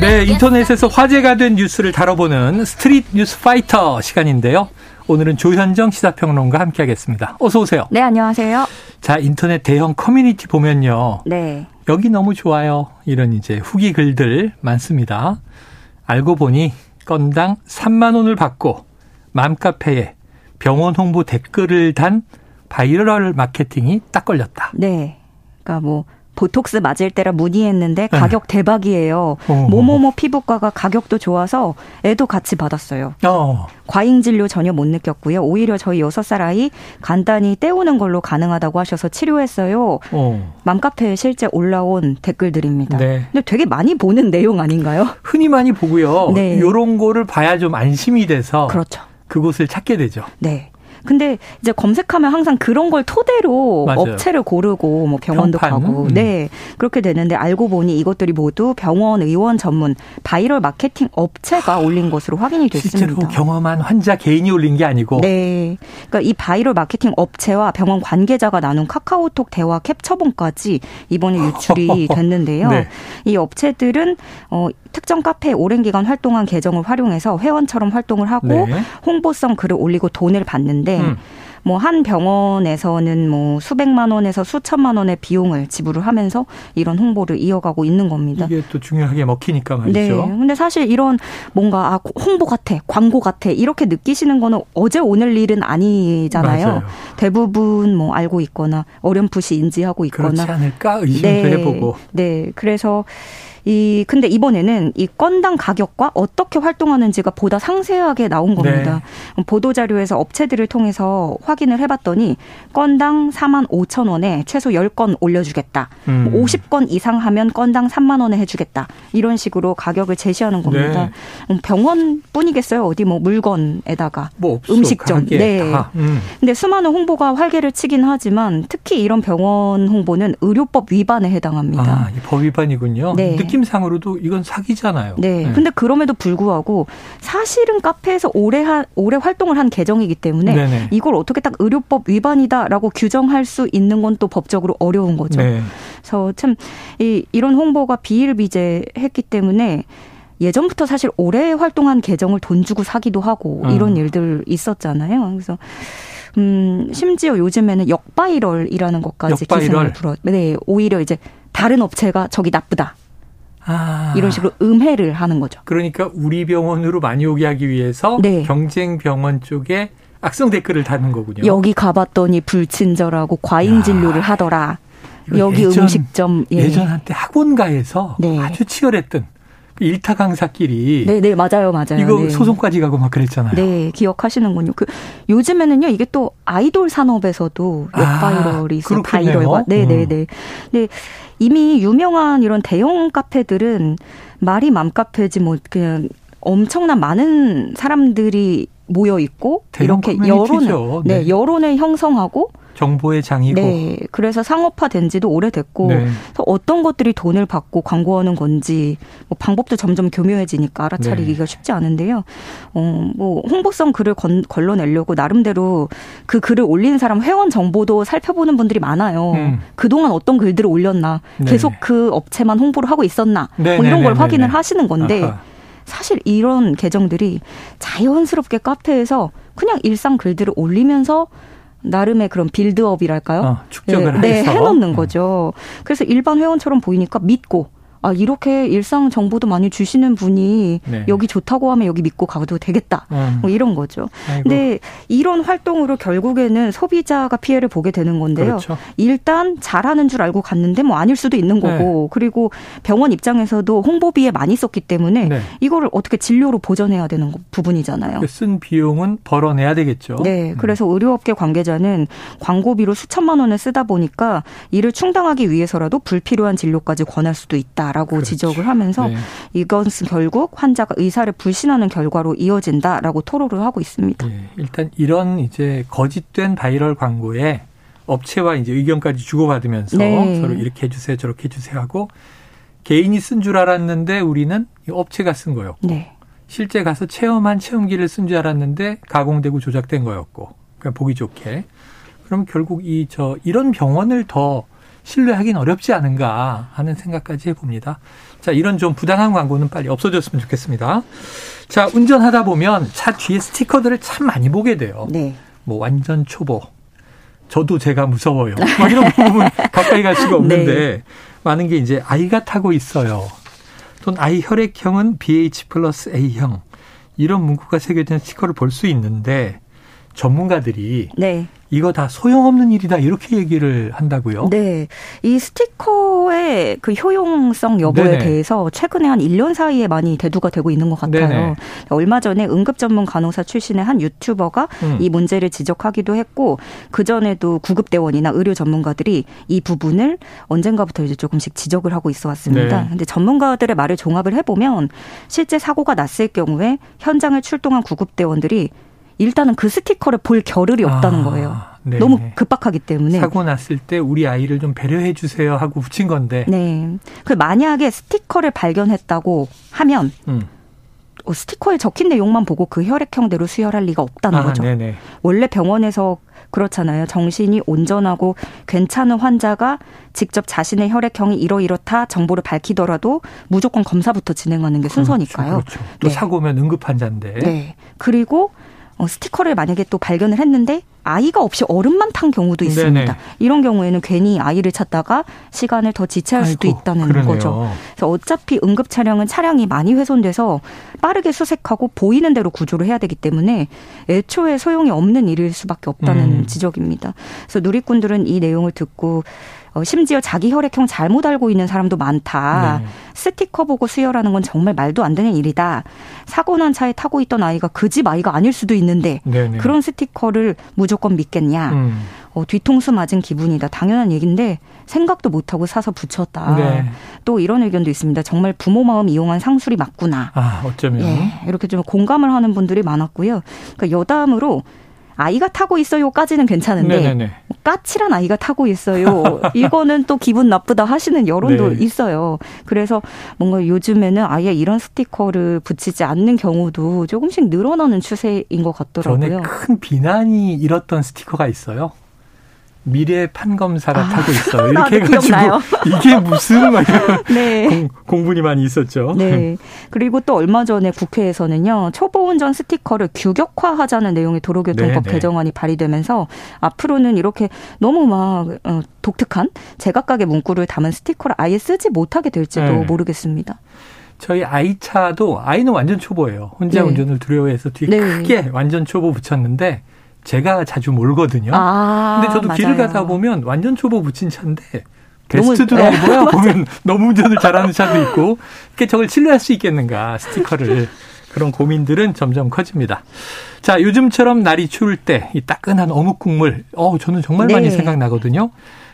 네, 인터넷에서 화제가 된 뉴스를 다뤄보는 스트릿 뉴스 파이터 시간인데요. 오늘은 조현정 시사평론가 함께하겠습니다. 어서 오세요. 네, 안녕하세요. 자, 인터넷 대형 커뮤니티 보면요. 네. 여기 너무 좋아요. 이런 이제 후기 글들 많습니다. 알고 보니 건당 3만 원을 받고 맘카페에 병원 홍보 댓글을 단 viral marketing이 딱 걸렸다. 네. 그러니까 뭐 보톡스 맞을 때라 문의했는데 네. 가격 네. 대박이에요. 어허. 모모모 피부과가 가격도 좋아서 애도 같이 받았어요. 어. 과잉 진료 전혀 못 느꼈고요. 오히려 저희 여섯 살 아이 간단히 때우는 걸로 가능하다고 하셔서 치료했어요. 어. 맘카페에 실제 올라온 댓글들입니다. 네. 근데 되게 많이 보는 내용 아닌가요? 흔히 많이 보고요. 네. 이런 거를 봐야 좀 안심이 돼서 그렇죠. 그곳을 찾게 되죠. 네. 근데 이제 검색하면 항상 그런 걸 토대로 맞아요. 업체를 고르고 뭐 병원도 평판? 가고 음. 네 그렇게 되는데 알고 보니 이것들이 모두 병원 의원 전문 viral marketing 업체가 올린 것으로 확인이 됐습니다. 실제로 경험한 환자 개인이 올린 게 아니고 네 그러니까 이 viral marketing 업체와 병원 관계자가 나눈 카카오톡 대화 캡처본까지 이번에 유출이 됐는데요. 네. 이 업체들은 어 특정 카페에 오랜 기간 활동한 계정을 활용해서 회원처럼 활동을 하고 네. 홍보성 글을 올리고 돈을 받는데 음. 뭐한 병원에서는 뭐 수백만 원에서 수천만 원의 비용을 지불을 하면서 이런 홍보를 이어가고 있는 겁니다. 이게 또 중요하게 먹히니까 말이죠. 네. 근데 사실 이런 뭔가 아 홍보 같아, 광고 같아 이렇게 느끼시는 거는 어제 오늘 일은 아니잖아요. 맞아요. 대부분 뭐 알고 있거나 어렴풋이 인지하고 있거나 그렇지 않을까 의심도 네. 해보고. 네. 그래서 이 근데 이번에는 이 건당 가격과 어떻게 활동하는지가 보다 상세하게 나온 겁니다. 네. 보도 자료에서 업체들을 통해서 확인을 해봤더니 건당 4만 5천 원에 최소 10건 올려주겠다. 음. 50건 이상 하면 건당 3만 원에 해주겠다. 이런 식으로 가격을 제시하는 겁니다. 네. 음, 병원뿐이겠어요. 어디 뭐 물건에다가 뭐 없어, 음식점. 네. 음. 근데 수많은 홍보가 활개를 치긴 하지만 특히 이런 병원 홍보는 의료법 위반에 해당합니다. 아, 법 위반이군요. 네. 느낌 상으로도 이건 사기잖아요. 네. 네. 근데 그럼에도 불구하고 사실은 카페에서 오래 한 오래 활동을 한 계정이기 때문에 네네. 이걸 어떻게 딱 의료법 위반이다라고 규정할 수 있는 건 또 법적으로 어려운 거죠. 네. 그래서 참 이, 이런 홍보가 비일비재했기 때문에 예전부터 사실 오래 활동한 계정을 돈 주고 사기도 하고 음. 이런 일들 있었잖아요. 그래서 음, 심지어 요즘에는 역바이럴이라는 것까지 역바이럴. 기승을 불어. 네, 오히려 이제 다른 업체가 저기 나쁘다. 아. 이런 식으로 음해를 하는 거죠. 그러니까 우리 병원으로 많이 오게 하기 위해서 네. 경쟁 병원 쪽에 악성 댓글을 다는 거군요. 여기 가봤더니 불친절하고 과잉 진료를 하더라. 여기 예전, 음식점 예. 예전 한때 학원가에서 네. 아주 치열했던 그 일타 강사끼리 네네 네, 맞아요 맞아요 이거 네. 소송까지 가고 막 그랬잖아요. 네 기억하시는군요. 그 요즘에는요 이게 또 아이돌 산업에서도 역바이럴이 아, 있어요. 바이럴과 네 네네. 음. 네 이미 유명한 이런 대형 카페들은 말이 맘카페지 뭐 그냥 엄청난 많은 사람들이 모여 있고 이렇게 여론을 네. 네, 여론을 형성하고 정보의 장이고. 네. 그래서 상업화된 지도 오래됐고 네. 어떤 것들이 돈을 받고 광고하는 건지 뭐 방법도 점점 교묘해지니까 알아차리기가 네. 쉽지 않은데요. 어, 뭐 홍보성 글을 건, 걸러내려고 나름대로 그 글을 올린 사람 회원 정보도 살펴보는 분들이 많아요. 음. 그동안 어떤 글들을 올렸나, 네. 계속 그 업체만 홍보를 하고 있었나, 뭐 네, 이런 네, 걸 확인을 하시는 건데 아하. 사실 이런 계정들이 자연스럽게 카페에서 그냥 일상 글들을 올리면서 나름의 그런 빌드업이랄까요? 어, 축적을 네, 해서. 네, 해놓는 거죠. 그래서 일반 회원처럼 보이니까 믿고 아 이렇게 일상 정보도 많이 주시는 분이 네. 여기 좋다고 하면 여기 믿고 가도 되겠다. 음. 뭐 이런 거죠. 아이고. 근데 이런 활동으로 결국에는 소비자가 피해를 보게 되는 건데요. 그렇죠. 일단 잘하는 줄 알고 갔는데 뭐 아닐 수도 있는 거고 네. 그리고 병원 입장에서도 홍보비에 많이 썼기 때문에 네. 이거를 어떻게 진료로 보전해야 되는 부분이잖아요. 쓴 비용은 벌어내야 되겠죠. 네. 음. 그래서 의료업계 관계자는 광고비로 수천만 원을 쓰다 보니까 이를 충당하기 위해서라도 불필요한 진료까지 권할 수도 있다. 있다라고 그렇죠. 지적을 하면서 네. 이것은 결국 환자가 의사를 불신하는 결과로 이어진다라고 토로를 하고 있습니다. 네. 일단 이런 이제 거짓된 바이럴 광고에 업체와 이제 의견까지 주고받으면서 네. 서로 이렇게 해주세요, 저렇게 해주세요 하고 개인이 쓴 줄 알았는데 우리는 업체가 쓴 거였고 네. 실제 가서 체험한 체험기를 쓴 줄 알았는데 가공되고 조작된 거였고 그냥 보기 좋게 그럼 결국 이 저 이런 병원을 더 신뢰하기는 어렵지 않은가 하는 생각까지 해봅니다. 자, 이런 좀 부당한 광고는 빨리 없어졌으면 좋겠습니다. 자, 운전하다 보면 차 뒤에 스티커들을 참 많이 보게 돼요. 네. 뭐 완전 초보. 저도 제가 무서워요. 막 이런 부분 가까이 갈 수가 없는데 네. 많은 게 이제 아이가 타고 있어요. 또는 아이 혈액형은 BH 플러스 A형. 이런 문구가 새겨진 스티커를 볼 수 있는데 전문가들이 네. 이거 다 소용없는 일이다 이렇게 얘기를 한다고요? 네. 이 스티커의 그 효용성 여부에 네네. 대해서 최근에 한 1년 사이에 많이 대두가 되고 있는 것 같아요. 네네. 얼마 전에 응급 전문 간호사 출신의 한 유튜버가 음. 이 문제를 지적하기도 했고 그 전에도 구급대원이나 의료 전문가들이 이 부분을 언젠가부터 이제 조금씩 지적을 하고 있어 왔습니다. 네. 근데 전문가들의 말을 종합을 해 보면 실제 사고가 났을 경우에 현장을 출동한 구급대원들이 일단은 그 스티커를 볼 겨를이 없다는 아, 거예요. 네. 너무 급박하기 때문에 사고 났을 때 우리 아이를 좀 배려해 주세요 하고 붙인 건데. 네. 그 만약에 스티커를 발견했다고 하면 음. 어, 스티커에 적힌 내용만 보고 그 혈액형대로 수혈할 리가 없다는 아, 거죠. 네네. 원래 병원에서 그렇잖아요. 정신이 온전하고 괜찮은 환자가 직접 자신의 혈액형이 이러이렇다 정보를 밝히더라도 무조건 검사부터 진행하는 게 그렇죠, 순서니까요. 그렇죠. 또 네. 사고면 응급 환자인데. 네. 그리고 어, 스티커를 만약에 또 발견을 했는데 아이가 없이 어른만 탄 경우도 있습니다. 네네. 이런 경우에는 괜히 아이를 찾다가 시간을 더 지체할 아이고, 수도 있다는 그러네요. 거죠. 그래서 어차피 응급 차량은 차량이 많이 훼손돼서 빠르게 수색하고 보이는 대로 구조를 해야 되기 때문에 애초에 소용이 없는 일일 수밖에 없다는 음. 지적입니다. 그래서 누리꾼들은 이 내용을 듣고 어, 심지어 자기 혈액형 잘못 알고 있는 사람도 많다. 네. 스티커 보고 수혈하는 건 정말 말도 안 되는 일이다. 사고 난 차에 타고 있던 아이가 그 집 아이가 아닐 수도 있는데 네네. 네. 그런 스티커를 무조건 믿겠냐. 음. 어, 뒤통수 맞은 기분이다. 당연한 얘기인데 생각도 못하고 사서 붙였다. 네. 또 이런 의견도 있습니다. 정말 부모 마음 이용한 상술이 맞구나. 아, 어쩌면. 예, 이렇게 좀 공감을 하는 분들이 많았고요. 그러니까 여담으로 아이가 타고 있어요까지는 괜찮은데 네네네. 까칠한 아이가 타고 있어요. 이거는 또 기분 나쁘다 하시는 여론도 네. 있어요. 그래서 뭔가 요즘에는 아예 이런 스티커를 붙이지 않는 경우도 조금씩 늘어나는 추세인 것 같더라고요. 전에 큰 비난이 일었던 스티커가 있어요. 미래 판검사가 아, 타고 있어. 이렇게 해가지고 이게 무슨 말 네. 공, 분이 많이 있었죠. 네. 그리고 또 얼마 전에 국회에서는요 초보 운전 스티커를 규격화하자는 내용의 도로교통법 네, 네. 개정안이 발의되면서 앞으로는 이렇게 너무 막 어, 독특한 제각각의 문구를 담은 스티커를 아예 쓰지 못하게 될지도 네. 모르겠습니다. 저희 아이 차도 아이는 완전 초보예요. 혼자 네. 운전을 두려워해서 뒤에 네. 크게 완전 초보 붙였는데 제가 자주 몰거든요. 아, 근데 저도 맞아요. 길을 가다 보면 완전 초보 붙인 차인데 베스트 드라이버야 보면 너무 운전을 잘하는 차도 있고 이렇게 저걸 신뢰할 수 있겠는가 스티커를 그런 고민들은 점점 커집니다. 자 요즘처럼 날이 추울 때 이 따끈한 어묵 국물 어 저는 정말 네. 많이 생각나거든요.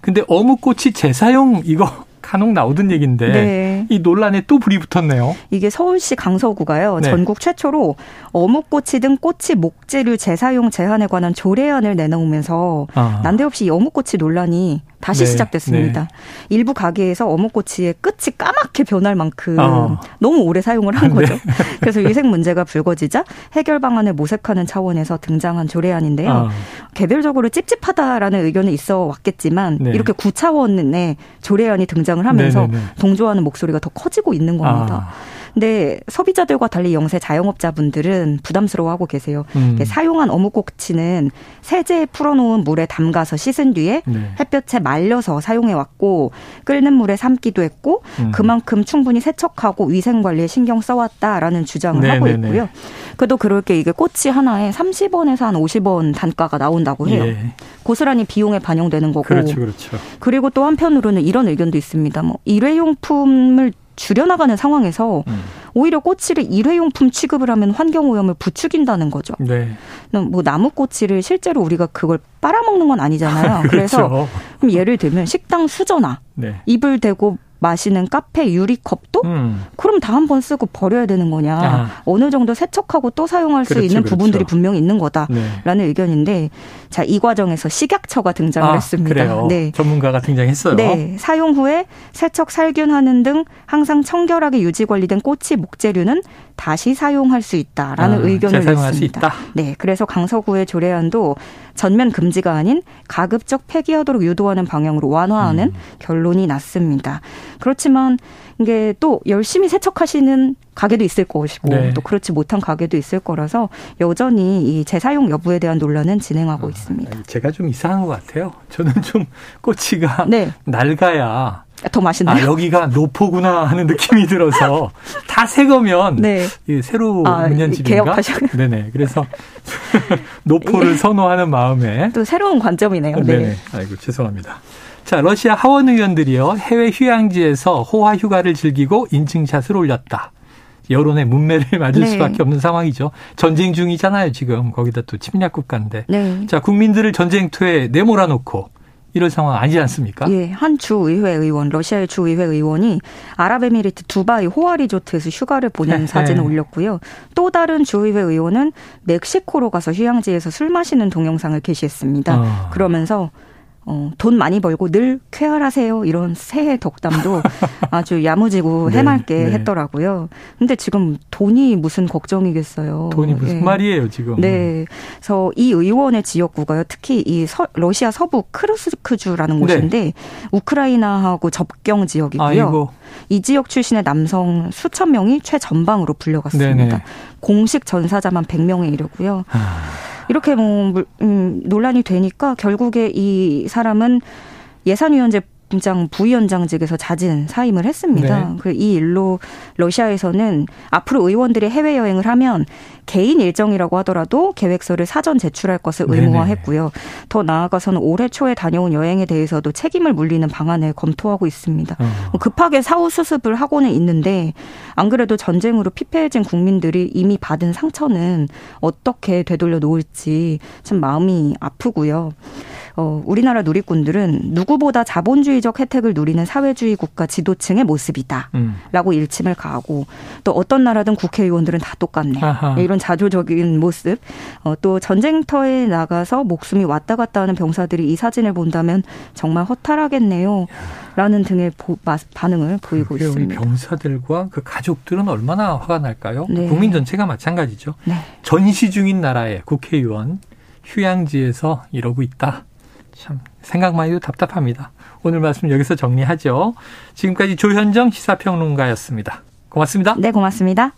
근데 어묵꼬치 재사용 이거 간혹 나오던 얘기인데 네. 이 논란에 또 불이 붙었네요. 이게 서울시 강서구가요. 네. 전국 최초로 어묵꼬치 등 꼬치 목재류 재사용 제한에 관한 조례안을 내놓으면서 아. 난데없이 이 어묵꼬치 논란이 다시 네, 시작됐습니다. 네. 일부 가게에서 어묵꼬치의 끝이 까맣게 변할 만큼 어. 너무 오래 사용을 한 거죠. 네. 그래서 위생 문제가 불거지자 해결 방안을 모색하는 차원에서 등장한 조례안인데요. 어. 개별적으로 찝찝하다라는 의견은 있어 왔겠지만 네. 이렇게 구차원의 조례안이 등장을 하면서. 네, 네. 동조하는 목소리가 더 커지고 있는 겁니다. 아. 근데 소비자들과 달리 영세 자영업자분들은 부담스러워하고 계세요. 음. 사용한 어묵꼬치는 세제에 풀어놓은 물에 담가서 씻은 뒤에 네. 햇볕에 말려서 사용해 왔고 끓는 물에 삶기도 했고 음. 그만큼 충분히 세척하고 위생 관리에 신경 써왔다라는 주장을 네, 하고 네, 네. 있고요. 그래도 그럴 게 이게 꼬치 하나에 30원에서 한 50원 단가가 나온다고 해요. 예. 고스란히 비용에 반영되는 거고. 그렇죠, 그렇죠. 그리고 또 한편으로는 이런 의견도 있습니다. 뭐 일회용품을 줄여나가는 상황에서 음. 오히려 꼬치를 일회용품 취급을 하면 환경오염을 부추긴다는 거죠. 네. 뭐 나무 꼬치를 실제로 우리가 그걸 빨아먹는 건 아니잖아요. 그렇죠. 그래서 예를 들면 식당 수저나 네. 입을 대고 마시는 카페 유리컵도 음. 그럼 다한번 쓰고 버려야 되는 거냐 아. 어느 정도 세척하고 또 사용할 그렇죠, 수 있는 그렇죠. 부분들이 분명히 있는 거다라는 네. 의견인데 자 이 과정에서 식약처가 등장을 아, 했습니다. 그래요. 네. 전문가가 등장했어요. 네 사용 후에 세척 살균하는 등 항상 청결하게 유지 관리된 꼬치 목재류는 다시 사용할 수 있다라는 아, 의견을 냈습니다. 네, 그래서 강서구의 조례안도 전면 금지가 아닌 가급적 폐기하도록 유도하는 방향으로 완화하는 음. 결론이 났습니다. 그렇지만 이게 또 열심히 세척하시는 가게도 있을 것이고 네. 또 그렇지 못한 가게도 있을 거라서 여전히 이 재사용 여부에 대한 논란은 진행하고 아, 있습니다. 제가 좀 이상한 것 같아요. 저는 좀 꼬치가 네. 낡아야 더 맛있나요? 아, 여기가 노포구나 하는 느낌이 들어서 다 새 거면 네. 새로 아, 문연 집인가? 개업하셨 네네. 그래서 노포를 예. 선호하는 마음에 또 새로운 관점이네요. 네. 네네. 아이고 죄송합니다. 자, 러시아 하원 의원들이요 해외 휴양지에서 호화 휴가를 즐기고 인증샷을 올렸다. 여론의 문매를 맞을 네. 수밖에 없는 상황이죠. 전쟁 중이잖아요, 지금. 거기다 또 침략 국가인데. 네. 자, 국민들을 전쟁터에 내몰아 놓고 이런 상황 아니지 않습니까? 예, 한 주의회 의원, 러시아의 주의회 의원이 아랍에미리트 두바이 호화 리조트에서 휴가를 보낸 네. 사진을 올렸고요. 또 다른 주의회 의원은 멕시코로 가서 휴양지에서 술 마시는 동영상을 게시했습니다. 어. 그러면서 어, 돈 많이 벌고 늘 쾌활하세요. 이런 새해 덕담도 아주 야무지고 네, 해맑게 네. 했더라고요. 근데 지금 돈이 무슨 걱정이겠어요. 돈이 무슨 예. 말이에요, 지금. 네. 그래서 이 의원의 지역구가요. 특히 이 서, 러시아 서부 크루스크주라는 네. 곳인데 우크라이나하고 접경 지역이고요. 아이고. 이 지역 출신의 남성 수천 명이 최전방으로 불려갔습니다. 공식 전사자만 100명에 이르고요. 아. 이렇게 뭐 음, 논란이 되니까 결국에 이 사람은 예산위원회 부장 부위원장직에서 자진 사임을 했습니다. 네. 그이 일로 러시아에서는 앞으로 의원들이 해외 여행을 하면 개인 일정이라고 하더라도 계획서를 사전 제출할 것을 의무화했고요. 더 나아가서는 올해 초에 다녀온 여행에 대해서도 책임을 물리는 방안을 검토하고 있습니다. 어. 급하게 사후 수습을 하고는 있는데 안 그래도 전쟁으로 피폐해진 국민들이 이미 받은 상처는 어떻게 되돌려 놓을지 참 마음이 아프고요. 어, 우리나라 누리꾼들은 누구보다 자본주의적 혜택을 누리는 사회주의 국가 지도층의 모습이다. 음. 라고 일침을 가하고 또 어떤 나라든 국회의원들은 다 똑같네. 아하. 이런 자조적인 모습. 어, 또 전쟁터에 나가서 목숨이 왔다 갔다 하는 병사들이 이 사진을 본다면 정말 허탈하겠네요. 라는 등의 보, 반응을 보이고 있습니다. 병사들과 그 가족들은 얼마나 화가 날까요? 네. 국민 전체가 마찬가지죠. 네. 전시 중인 나라의 국회의원 휴양지에서 이러고 있다. 참 생각만 해도 답답합니다. 오늘 말씀 여기서 정리하죠. 지금까지 조현정 시사평론가였습니다. 고맙습니다. 네, 고맙습니다.